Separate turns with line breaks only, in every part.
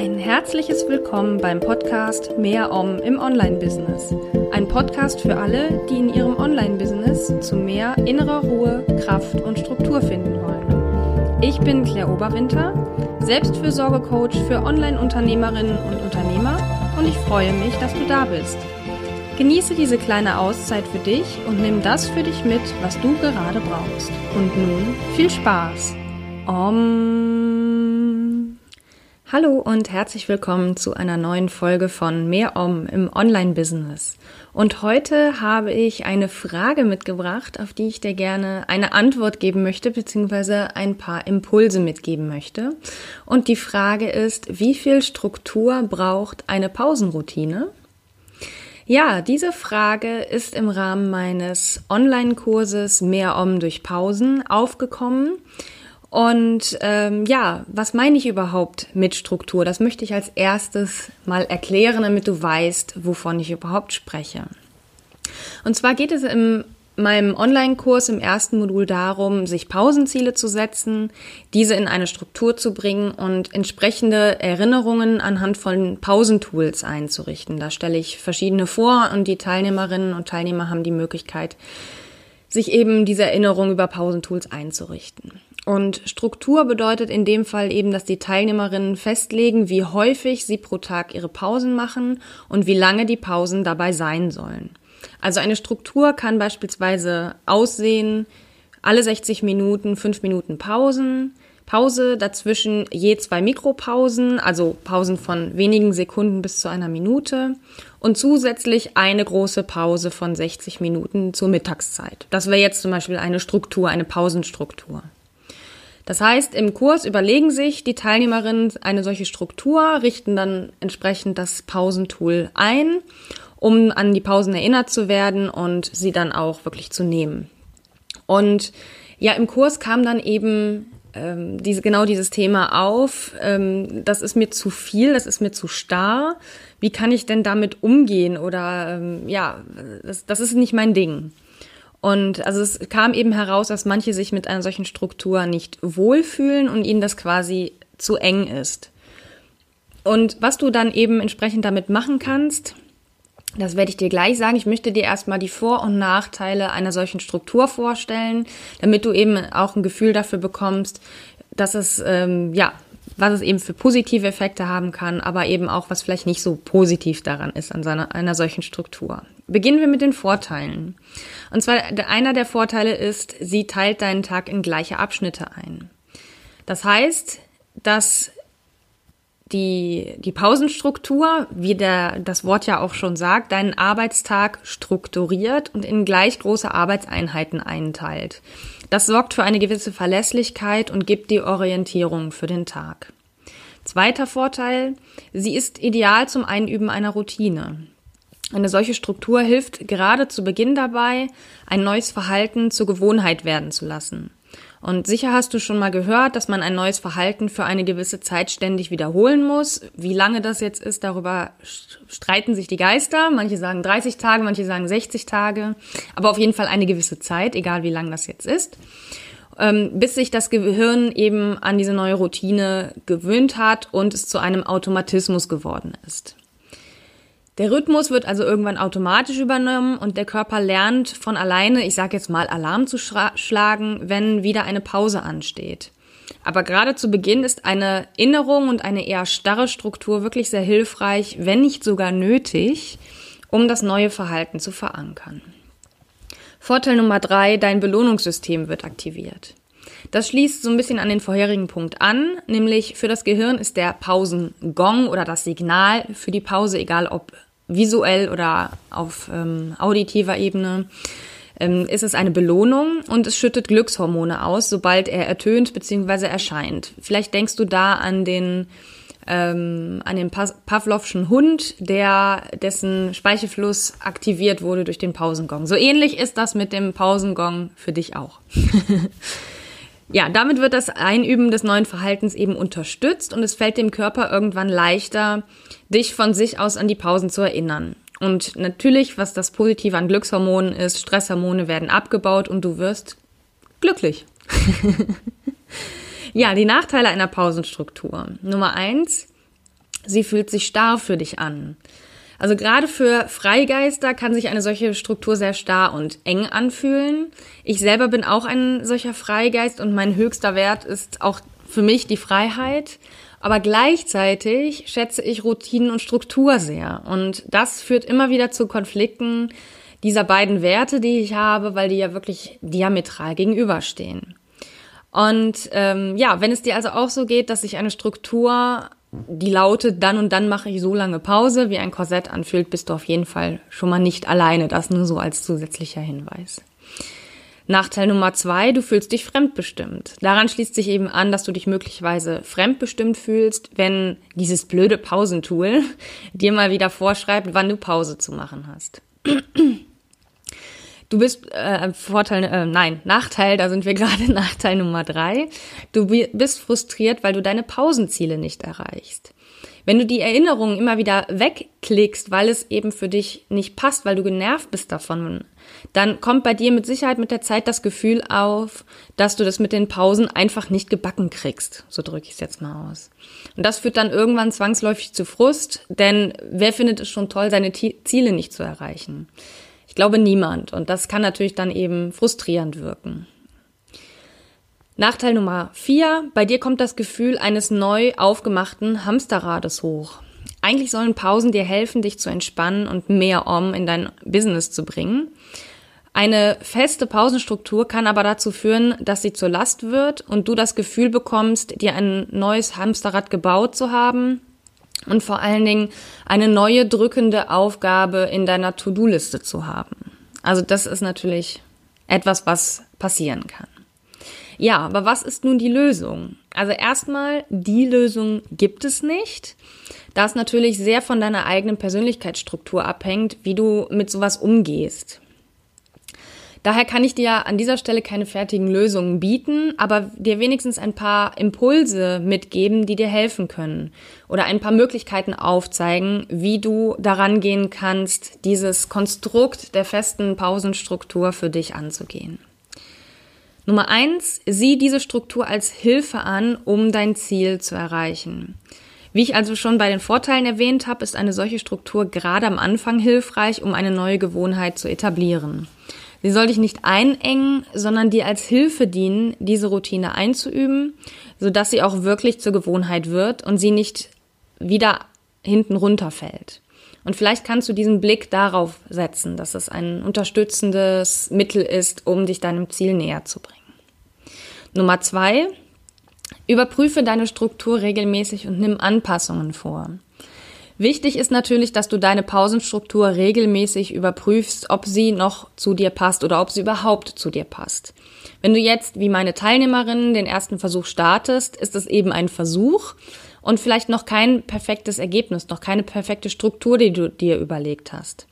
Ein herzliches Willkommen beim Podcast Mehr Om im Online-Business. Ein Podcast für alle, die in ihrem Online-Business zu mehr innerer Ruhe, Kraft und Struktur finden wollen. Ich bin Claire Oberwinter, Selbstfürsorge-Coach für Online-Unternehmerinnen und Unternehmer und ich freue mich, dass du da bist. Genieße diese kleine Auszeit für dich und nimm das für dich mit, was du gerade brauchst. Und nun viel Spaß! Om. Hallo und herzlich willkommen zu einer neuen Folge von Mehr Om im Online-Business. Und heute habe ich eine Frage mitgebracht, auf die ich dir gerne eine Antwort geben möchte, beziehungsweise ein paar Impulse mitgeben möchte. Und die Frage ist, wie viel Struktur braucht eine Pausenroutine? Ja, diese Frage ist im Rahmen meines Online-Kurses Mehr Om durch Pausen aufgekommen. Und ähm, ja, was meine ich überhaupt mit Struktur? Das möchte ich als erstes mal erklären, damit du weißt, wovon ich überhaupt spreche. Und zwar geht es in meinem Online-Kurs im ersten Modul darum, sich Pausenziele zu setzen, diese in eine Struktur zu bringen und entsprechende Erinnerungen anhand von Pausentools einzurichten. Da stelle ich verschiedene vor und die Teilnehmerinnen und Teilnehmer haben die Möglichkeit, sich eben diese Erinnerung über Pausentools einzurichten. Und Struktur bedeutet in dem Fall eben, dass die Teilnehmerinnen festlegen, wie häufig sie pro Tag ihre Pausen machen und wie lange die Pausen dabei sein sollen. Also eine Struktur kann beispielsweise aussehen, alle 60 Minuten, 5 Minuten Pausen, Pause, dazwischen je zwei Mikropausen, also Pausen von wenigen Sekunden bis zu einer Minute und zusätzlich eine große Pause von 60 Minuten zur Mittagszeit. Das wäre jetzt zum Beispiel eine Struktur, eine Pausenstruktur. Das heißt, im Kurs überlegen sich die Teilnehmerinnen eine solche Struktur, richten dann entsprechend das Pausentool ein, um an die Pausen erinnert zu werden und sie dann auch wirklich zu nehmen. Und ja, im Kurs kam dann eben ähm, diese, genau dieses Thema auf. Ähm, das ist mir zu viel, das ist mir zu starr. Wie kann ich denn damit umgehen? Oder ähm, ja, das, das ist nicht mein Ding. Und also es kam eben heraus, dass manche sich mit einer solchen Struktur nicht wohlfühlen und ihnen das quasi zu eng ist. Und was du dann eben entsprechend damit machen kannst, das werde ich dir gleich sagen. Ich möchte dir erstmal die Vor- und Nachteile einer solchen Struktur vorstellen, damit du eben auch ein Gefühl dafür bekommst, dass es, ähm, ja, was es eben für positive Effekte haben kann, aber eben auch, was vielleicht nicht so positiv daran ist an seiner, einer solchen Struktur. Beginnen wir mit den Vorteilen. Und zwar einer der Vorteile ist, sie teilt deinen Tag in gleiche Abschnitte ein. Das heißt, dass die, die Pausenstruktur, wie der, das Wort ja auch schon sagt, deinen Arbeitstag strukturiert und in gleich große Arbeitseinheiten einteilt. Das sorgt für eine gewisse Verlässlichkeit und gibt die Orientierung für den Tag. Zweiter Vorteil, sie ist ideal zum Einüben einer Routine. Eine solche Struktur hilft gerade zu Beginn dabei, ein neues Verhalten zur Gewohnheit werden zu lassen. Und sicher hast du schon mal gehört, dass man ein neues Verhalten für eine gewisse Zeit ständig wiederholen muss. Wie lange das jetzt ist, darüber streiten sich die Geister. Manche sagen 30 Tage, manche sagen 60 Tage. Aber auf jeden Fall eine gewisse Zeit, egal wie lang das jetzt ist. Ähm, bis sich das Gehirn eben an diese neue Routine gewöhnt hat und es zu einem Automatismus geworden ist. Der Rhythmus wird also irgendwann automatisch übernommen und der Körper lernt von alleine, ich sage jetzt mal, Alarm zu schlagen, wenn wieder eine Pause ansteht. Aber gerade zu Beginn ist eine Erinnerung und eine eher starre Struktur wirklich sehr hilfreich, wenn nicht sogar nötig, um das neue Verhalten zu verankern. Vorteil Nummer drei, dein Belohnungssystem wird aktiviert. Das schließt so ein bisschen an den vorherigen Punkt an, nämlich für das Gehirn ist der Pausengong oder das Signal für die Pause, egal ob visuell oder auf ähm, auditiver Ebene, ähm, ist es eine Belohnung und es schüttet Glückshormone aus, sobald er ertönt bzw. erscheint. Vielleicht denkst du da an den ähm, an den Pavlovschen Hund, der dessen Speichelfluss aktiviert wurde durch den Pausengong. So ähnlich ist das mit dem Pausengong für dich auch. Ja, damit wird das Einüben des neuen Verhaltens eben unterstützt und es fällt dem Körper irgendwann leichter, dich von sich aus an die Pausen zu erinnern. Und natürlich, was das Positive an Glückshormonen ist, Stresshormone werden abgebaut und du wirst glücklich. ja, die Nachteile einer Pausenstruktur. Nummer eins, Sie fühlt sich starr für dich an. Also gerade für Freigeister kann sich eine solche Struktur sehr starr und eng anfühlen. Ich selber bin auch ein solcher Freigeist und mein höchster Wert ist auch für mich die Freiheit. Aber gleichzeitig schätze ich Routinen und Struktur sehr. Und das führt immer wieder zu Konflikten dieser beiden Werte, die ich habe, weil die ja wirklich diametral gegenüberstehen. Und ähm, ja, wenn es dir also auch so geht, dass sich eine Struktur die lautet, dann und dann mache ich so lange Pause, wie ein Korsett anfühlt, bist du auf jeden Fall schon mal nicht alleine. Das nur so als zusätzlicher Hinweis. Nachteil Nummer zwei, du fühlst dich fremdbestimmt. Daran schließt sich eben an, dass du dich möglicherweise fremdbestimmt fühlst, wenn dieses blöde Pausentool dir mal wieder vorschreibt, wann du Pause zu machen hast. Du bist äh, Vorteil, äh, nein, Nachteil, da sind wir gerade Nachteil Nummer drei. Du bist frustriert, weil du deine Pausenziele nicht erreichst. Wenn du die Erinnerungen immer wieder wegklickst, weil es eben für dich nicht passt, weil du genervt bist davon, dann kommt bei dir mit Sicherheit mit der Zeit das Gefühl auf, dass du das mit den Pausen einfach nicht gebacken kriegst. So drücke ich es jetzt mal aus. Und das führt dann irgendwann zwangsläufig zu Frust, denn wer findet es schon toll, seine Ziele nicht zu erreichen? Ich glaube niemand. Und das kann natürlich dann eben frustrierend wirken. Nachteil Nummer vier. Bei dir kommt das Gefühl eines neu aufgemachten Hamsterrades hoch. Eigentlich sollen Pausen dir helfen, dich zu entspannen und mehr Om in dein Business zu bringen. Eine feste Pausenstruktur kann aber dazu führen, dass sie zur Last wird und du das Gefühl bekommst, dir ein neues Hamsterrad gebaut zu haben und vor allen Dingen eine neue drückende Aufgabe in deiner To-Do-Liste zu haben. Also das ist natürlich etwas, was passieren kann. Ja, aber was ist nun die Lösung? Also erstmal, die Lösung gibt es nicht, da es natürlich sehr von deiner eigenen Persönlichkeitsstruktur abhängt, wie du mit sowas umgehst. Daher kann ich dir an dieser Stelle keine fertigen Lösungen bieten, aber dir wenigstens ein paar Impulse mitgeben, die dir helfen können oder ein paar Möglichkeiten aufzeigen, wie du daran gehen kannst, dieses Konstrukt der festen Pausenstruktur für dich anzugehen. Nummer eins, sieh diese Struktur als Hilfe an, um dein Ziel zu erreichen. Wie ich also schon bei den Vorteilen erwähnt habe, ist eine solche Struktur gerade am Anfang hilfreich, um eine neue Gewohnheit zu etablieren. Sie soll dich nicht einengen, sondern dir als Hilfe dienen, diese Routine einzuüben, sodass sie auch wirklich zur Gewohnheit wird und sie nicht wieder hinten runterfällt. Und vielleicht kannst du diesen Blick darauf setzen, dass es ein unterstützendes Mittel ist, um dich deinem Ziel näher zu bringen. Nummer zwei, überprüfe deine Struktur regelmäßig und nimm Anpassungen vor. Wichtig ist natürlich, dass du deine Pausenstruktur regelmäßig überprüfst, ob sie noch zu dir passt oder ob sie überhaupt zu dir passt. Wenn du jetzt, wie meine Teilnehmerinnen, den ersten Versuch startest, ist es eben ein Versuch und vielleicht noch kein perfektes Ergebnis, noch keine perfekte Struktur, die du dir überlegt hast.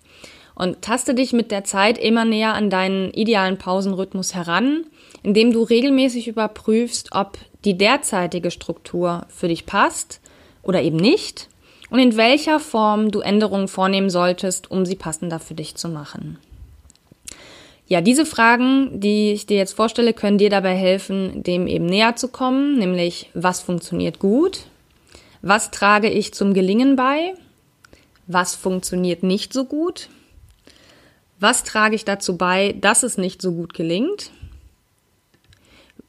Und taste dich mit der Zeit immer näher an deinen idealen Pausenrhythmus heran, indem du regelmäßig überprüfst, ob die derzeitige Struktur für dich passt oder eben nicht und in welcher Form du Änderungen vornehmen solltest, um sie passender für dich zu machen. Ja, diese Fragen, die ich dir jetzt vorstelle, können dir dabei helfen, dem eben näher zu kommen, nämlich was funktioniert gut, was trage ich zum Gelingen bei, was funktioniert nicht so gut, was trage ich dazu bei, dass es nicht so gut gelingt,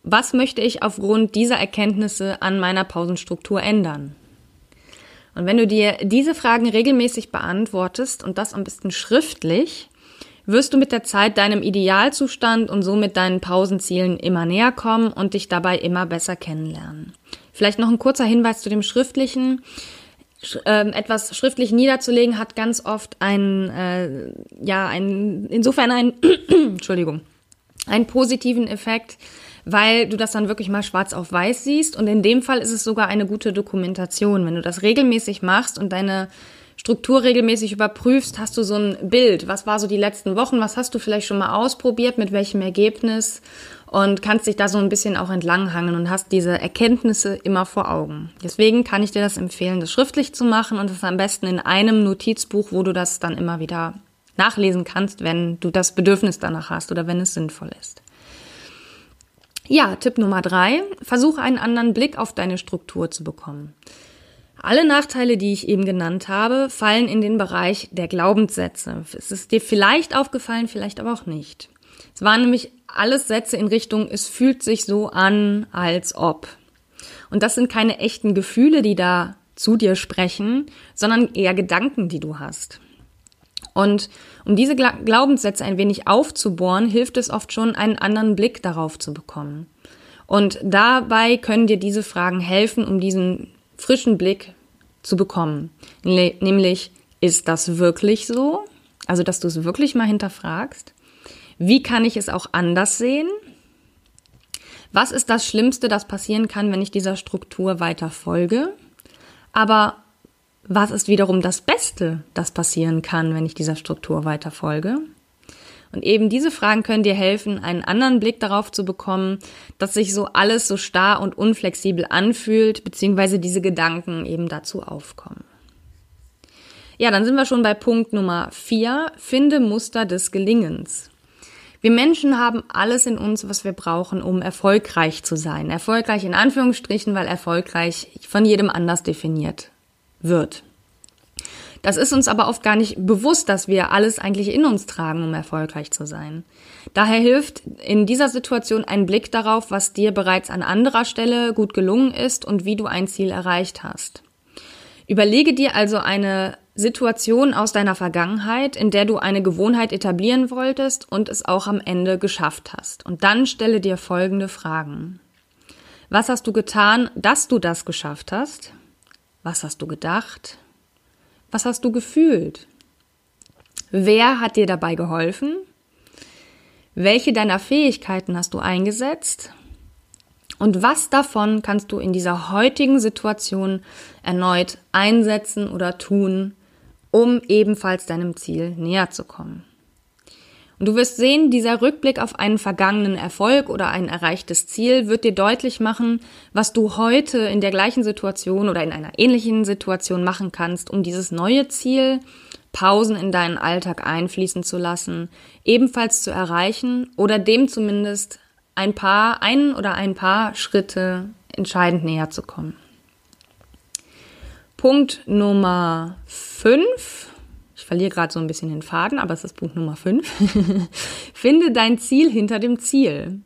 was möchte ich aufgrund dieser Erkenntnisse an meiner Pausenstruktur ändern. Und wenn du dir diese Fragen regelmäßig beantwortest und das am besten schriftlich, wirst du mit der Zeit deinem Idealzustand und somit deinen Pausenzielen immer näher kommen und dich dabei immer besser kennenlernen. Vielleicht noch ein kurzer Hinweis zu dem Schriftlichen. Ähm, etwas schriftlich niederzulegen hat ganz oft einen, äh, ja, einen, insofern einen, Entschuldigung, einen positiven Effekt, weil du das dann wirklich mal schwarz auf weiß siehst. Und in dem Fall ist es sogar eine gute Dokumentation. Wenn du das regelmäßig machst und deine Struktur regelmäßig überprüfst, hast du so ein Bild. Was war so die letzten Wochen? Was hast du vielleicht schon mal ausprobiert? Mit welchem Ergebnis? Und kannst dich da so ein bisschen auch entlanghangen und hast diese Erkenntnisse immer vor Augen. Deswegen kann ich dir das empfehlen, das schriftlich zu machen und das am besten in einem Notizbuch, wo du das dann immer wieder nachlesen kannst, wenn du das Bedürfnis danach hast oder wenn es sinnvoll ist. Ja, Tipp Nummer drei, versuche einen anderen Blick auf deine Struktur zu bekommen. Alle Nachteile, die ich eben genannt habe, fallen in den Bereich der Glaubenssätze. Es ist dir vielleicht aufgefallen, vielleicht aber auch nicht. Es waren nämlich alles Sätze in Richtung, es fühlt sich so an, als ob. Und das sind keine echten Gefühle, die da zu dir sprechen, sondern eher Gedanken, die du hast. Und um diese Glaubenssätze ein wenig aufzubohren, hilft es oft schon, einen anderen Blick darauf zu bekommen. Und dabei können dir diese Fragen helfen, um diesen frischen Blick zu bekommen. Nämlich, ist das wirklich so? Also, dass du es wirklich mal hinterfragst. Wie kann ich es auch anders sehen? Was ist das Schlimmste, das passieren kann, wenn ich dieser Struktur weiter folge? Aber was ist wiederum das Beste, das passieren kann, wenn ich dieser Struktur weiter folge? Und eben diese Fragen können dir helfen, einen anderen Blick darauf zu bekommen, dass sich so alles so starr und unflexibel anfühlt, beziehungsweise diese Gedanken eben dazu aufkommen. Ja, dann sind wir schon bei Punkt Nummer vier. Finde Muster des Gelingens. Wir Menschen haben alles in uns, was wir brauchen, um erfolgreich zu sein. Erfolgreich in Anführungsstrichen, weil erfolgreich von jedem anders definiert wird. Das ist uns aber oft gar nicht bewusst, dass wir alles eigentlich in uns tragen, um erfolgreich zu sein. Daher hilft in dieser Situation ein Blick darauf, was dir bereits an anderer Stelle gut gelungen ist und wie du ein Ziel erreicht hast. Überlege dir also eine Situation aus deiner Vergangenheit, in der du eine Gewohnheit etablieren wolltest und es auch am Ende geschafft hast. Und dann stelle dir folgende Fragen. Was hast du getan, dass du das geschafft hast? Was hast du gedacht? Was hast du gefühlt? Wer hat dir dabei geholfen? Welche deiner Fähigkeiten hast du eingesetzt? Und was davon kannst du in dieser heutigen Situation erneut einsetzen oder tun, um ebenfalls deinem Ziel näher zu kommen? Und du wirst sehen, dieser Rückblick auf einen vergangenen Erfolg oder ein erreichtes Ziel wird dir deutlich machen, was du heute in der gleichen Situation oder in einer ähnlichen Situation machen kannst, um dieses neue Ziel, Pausen in deinen Alltag einfließen zu lassen, ebenfalls zu erreichen oder dem zumindest ein paar, ein oder ein paar Schritte entscheidend näher zu kommen. Punkt Nummer fünf verliere gerade so ein bisschen den Faden, aber es ist Punkt Nummer 5. Finde dein Ziel hinter dem Ziel.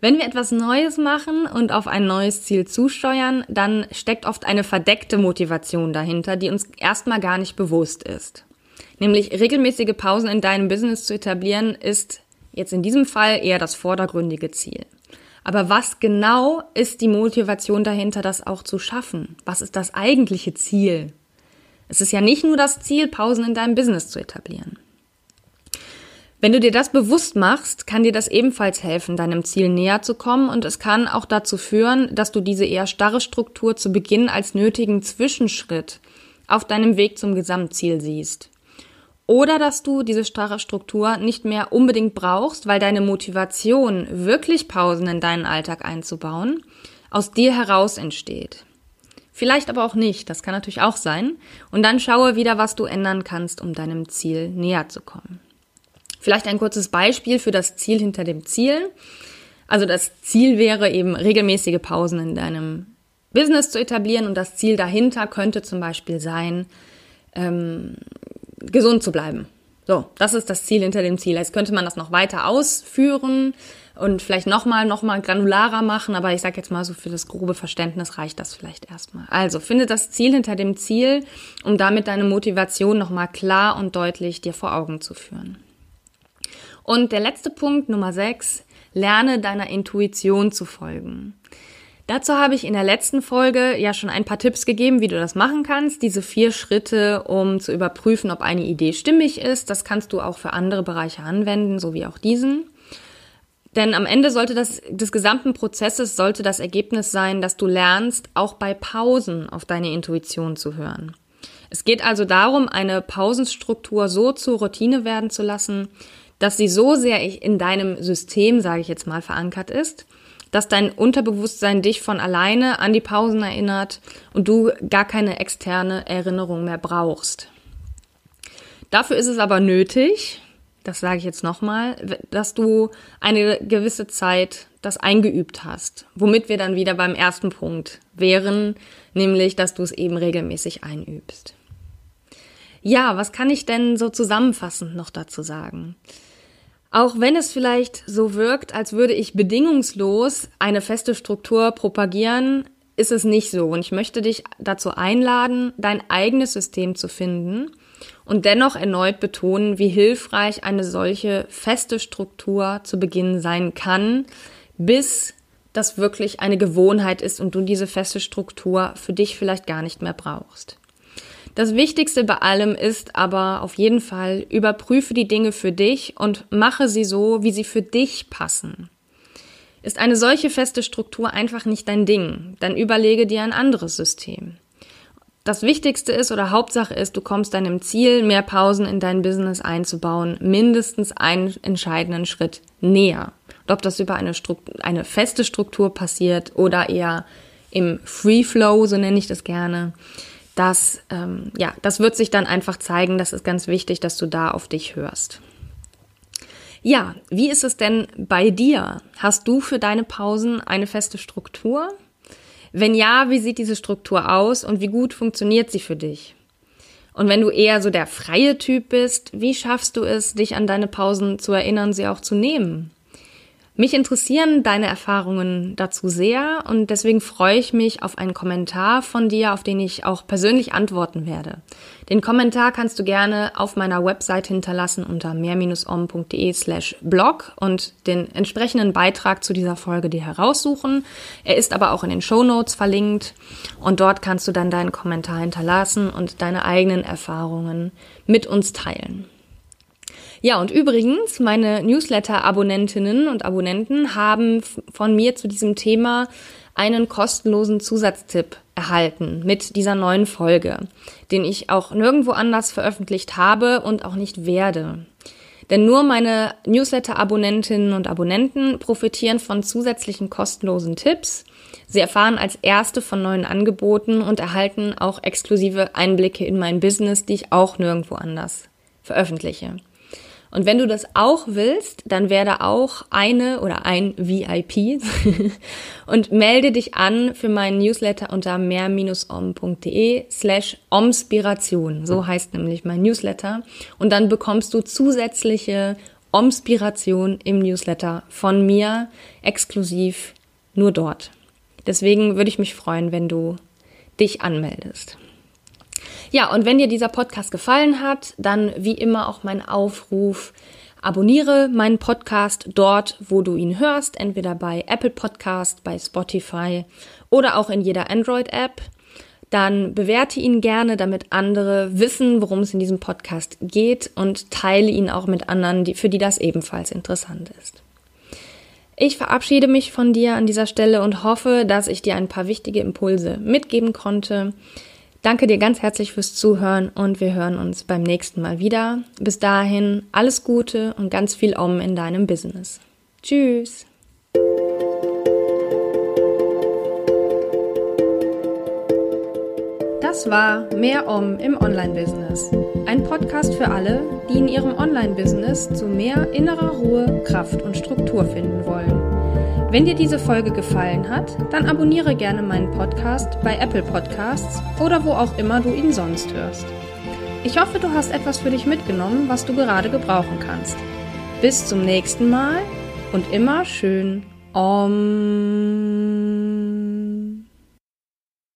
Wenn wir etwas Neues machen und auf ein neues Ziel zusteuern, dann steckt oft eine verdeckte Motivation dahinter, die uns erstmal gar nicht bewusst ist. Nämlich regelmäßige Pausen in deinem Business zu etablieren, ist jetzt in diesem Fall eher das vordergründige Ziel. Aber was genau ist die Motivation dahinter, das auch zu schaffen? Was ist das eigentliche Ziel? Es ist ja nicht nur das Ziel, Pausen in deinem Business zu etablieren. Wenn du dir das bewusst machst, kann dir das ebenfalls helfen, deinem Ziel näher zu kommen und es kann auch dazu führen, dass du diese eher starre Struktur zu Beginn als nötigen Zwischenschritt auf deinem Weg zum Gesamtziel siehst. Oder dass du diese starre Struktur nicht mehr unbedingt brauchst, weil deine Motivation, wirklich Pausen in deinen Alltag einzubauen, aus dir heraus entsteht. Vielleicht aber auch nicht, das kann natürlich auch sein. Und dann schaue wieder, was du ändern kannst, um deinem Ziel näher zu kommen. Vielleicht ein kurzes Beispiel für das Ziel hinter dem Ziel. Also das Ziel wäre eben regelmäßige Pausen in deinem Business zu etablieren und das Ziel dahinter könnte zum Beispiel sein, ähm, gesund zu bleiben. So, das ist das Ziel hinter dem Ziel. Jetzt könnte man das noch weiter ausführen und vielleicht nochmal, nochmal granularer machen, aber ich sage jetzt mal so für das grobe Verständnis reicht das vielleicht erstmal. Also finde das Ziel hinter dem Ziel, um damit deine Motivation nochmal klar und deutlich dir vor Augen zu führen. Und der letzte Punkt, Nummer 6, lerne deiner Intuition zu folgen. Dazu habe ich in der letzten Folge ja schon ein paar Tipps gegeben, wie du das machen kannst. Diese vier Schritte, um zu überprüfen, ob eine Idee stimmig ist. Das kannst du auch für andere Bereiche anwenden, so wie auch diesen. Denn am Ende sollte das, des gesamten Prozesses sollte das Ergebnis sein, dass du lernst, auch bei Pausen auf deine Intuition zu hören. Es geht also darum, eine Pausenstruktur so zur Routine werden zu lassen, dass sie so sehr in deinem System, sage ich jetzt mal, verankert ist, dass dein Unterbewusstsein dich von alleine an die Pausen erinnert und du gar keine externe Erinnerung mehr brauchst. Dafür ist es aber nötig, das sage ich jetzt nochmal, dass du eine gewisse Zeit das eingeübt hast, womit wir dann wieder beim ersten Punkt wären, nämlich, dass du es eben regelmäßig einübst. Ja, was kann ich denn so zusammenfassend noch dazu sagen? Auch wenn es vielleicht so wirkt, als würde ich bedingungslos eine feste Struktur propagieren, ist es nicht so. Und ich möchte dich dazu einladen, dein eigenes System zu finden und dennoch erneut betonen, wie hilfreich eine solche feste Struktur zu Beginn sein kann, bis das wirklich eine Gewohnheit ist und du diese feste Struktur für dich vielleicht gar nicht mehr brauchst. Das Wichtigste bei allem ist aber auf jeden Fall, überprüfe die Dinge für dich und mache sie so, wie sie für dich passen. Ist eine solche feste Struktur einfach nicht dein Ding, dann überlege dir ein anderes System. Das Wichtigste ist oder Hauptsache ist, du kommst deinem Ziel, mehr Pausen in dein Business einzubauen, mindestens einen entscheidenden Schritt näher. Und ob das über eine, Struktur, eine feste Struktur passiert oder eher im Free Flow, so nenne ich das gerne, das, ähm, ja, das wird sich dann einfach zeigen. Das ist ganz wichtig, dass du da auf dich hörst. Ja, wie ist es denn bei dir? Hast du für deine Pausen eine feste Struktur? Wenn ja, wie sieht diese Struktur aus und wie gut funktioniert sie für dich? Und wenn du eher so der freie Typ bist, wie schaffst du es, dich an deine Pausen zu erinnern, sie auch zu nehmen? Mich interessieren deine Erfahrungen dazu sehr und deswegen freue ich mich auf einen Kommentar von dir, auf den ich auch persönlich antworten werde. Den Kommentar kannst du gerne auf meiner Website hinterlassen unter mehr-om.de slash blog und den entsprechenden Beitrag zu dieser Folge dir heraussuchen. Er ist aber auch in den Show Notes verlinkt und dort kannst du dann deinen Kommentar hinterlassen und deine eigenen Erfahrungen mit uns teilen. Ja, und übrigens, meine Newsletter-Abonnentinnen und Abonnenten haben von mir zu diesem Thema einen kostenlosen Zusatztipp erhalten mit dieser neuen Folge, den ich auch nirgendwo anders veröffentlicht habe und auch nicht werde. Denn nur meine Newsletter-Abonnentinnen und Abonnenten profitieren von zusätzlichen kostenlosen Tipps. Sie erfahren als erste von neuen Angeboten und erhalten auch exklusive Einblicke in mein Business, die ich auch nirgendwo anders veröffentliche. Und wenn du das auch willst, dann werde auch eine oder ein VIP und melde dich an für meinen Newsletter unter mehr-om.de slash omspiration. So heißt nämlich mein Newsletter. Und dann bekommst du zusätzliche Omspiration im Newsletter von mir exklusiv nur dort. Deswegen würde ich mich freuen, wenn du dich anmeldest. Ja, und wenn dir dieser Podcast gefallen hat, dann wie immer auch mein Aufruf, abonniere meinen Podcast dort, wo du ihn hörst, entweder bei Apple Podcast, bei Spotify oder auch in jeder Android-App. Dann bewerte ihn gerne, damit andere wissen, worum es in diesem Podcast geht und teile ihn auch mit anderen, die, für die das ebenfalls interessant ist. Ich verabschiede mich von dir an dieser Stelle und hoffe, dass ich dir ein paar wichtige Impulse mitgeben konnte. Danke dir ganz herzlich fürs Zuhören und wir hören uns beim nächsten Mal wieder. Bis dahin alles Gute und ganz viel Om in deinem Business. Tschüss. Das war Mehr Om im Online-Business. Ein Podcast für alle, die in ihrem Online-Business zu mehr innerer Ruhe, Kraft und Struktur finden wollen. Wenn dir diese Folge gefallen hat, dann abonniere gerne meinen Podcast bei Apple Podcasts oder wo auch immer du ihn sonst hörst. Ich hoffe, du hast etwas für dich mitgenommen, was du gerade gebrauchen kannst. Bis zum nächsten Mal und immer schön Om.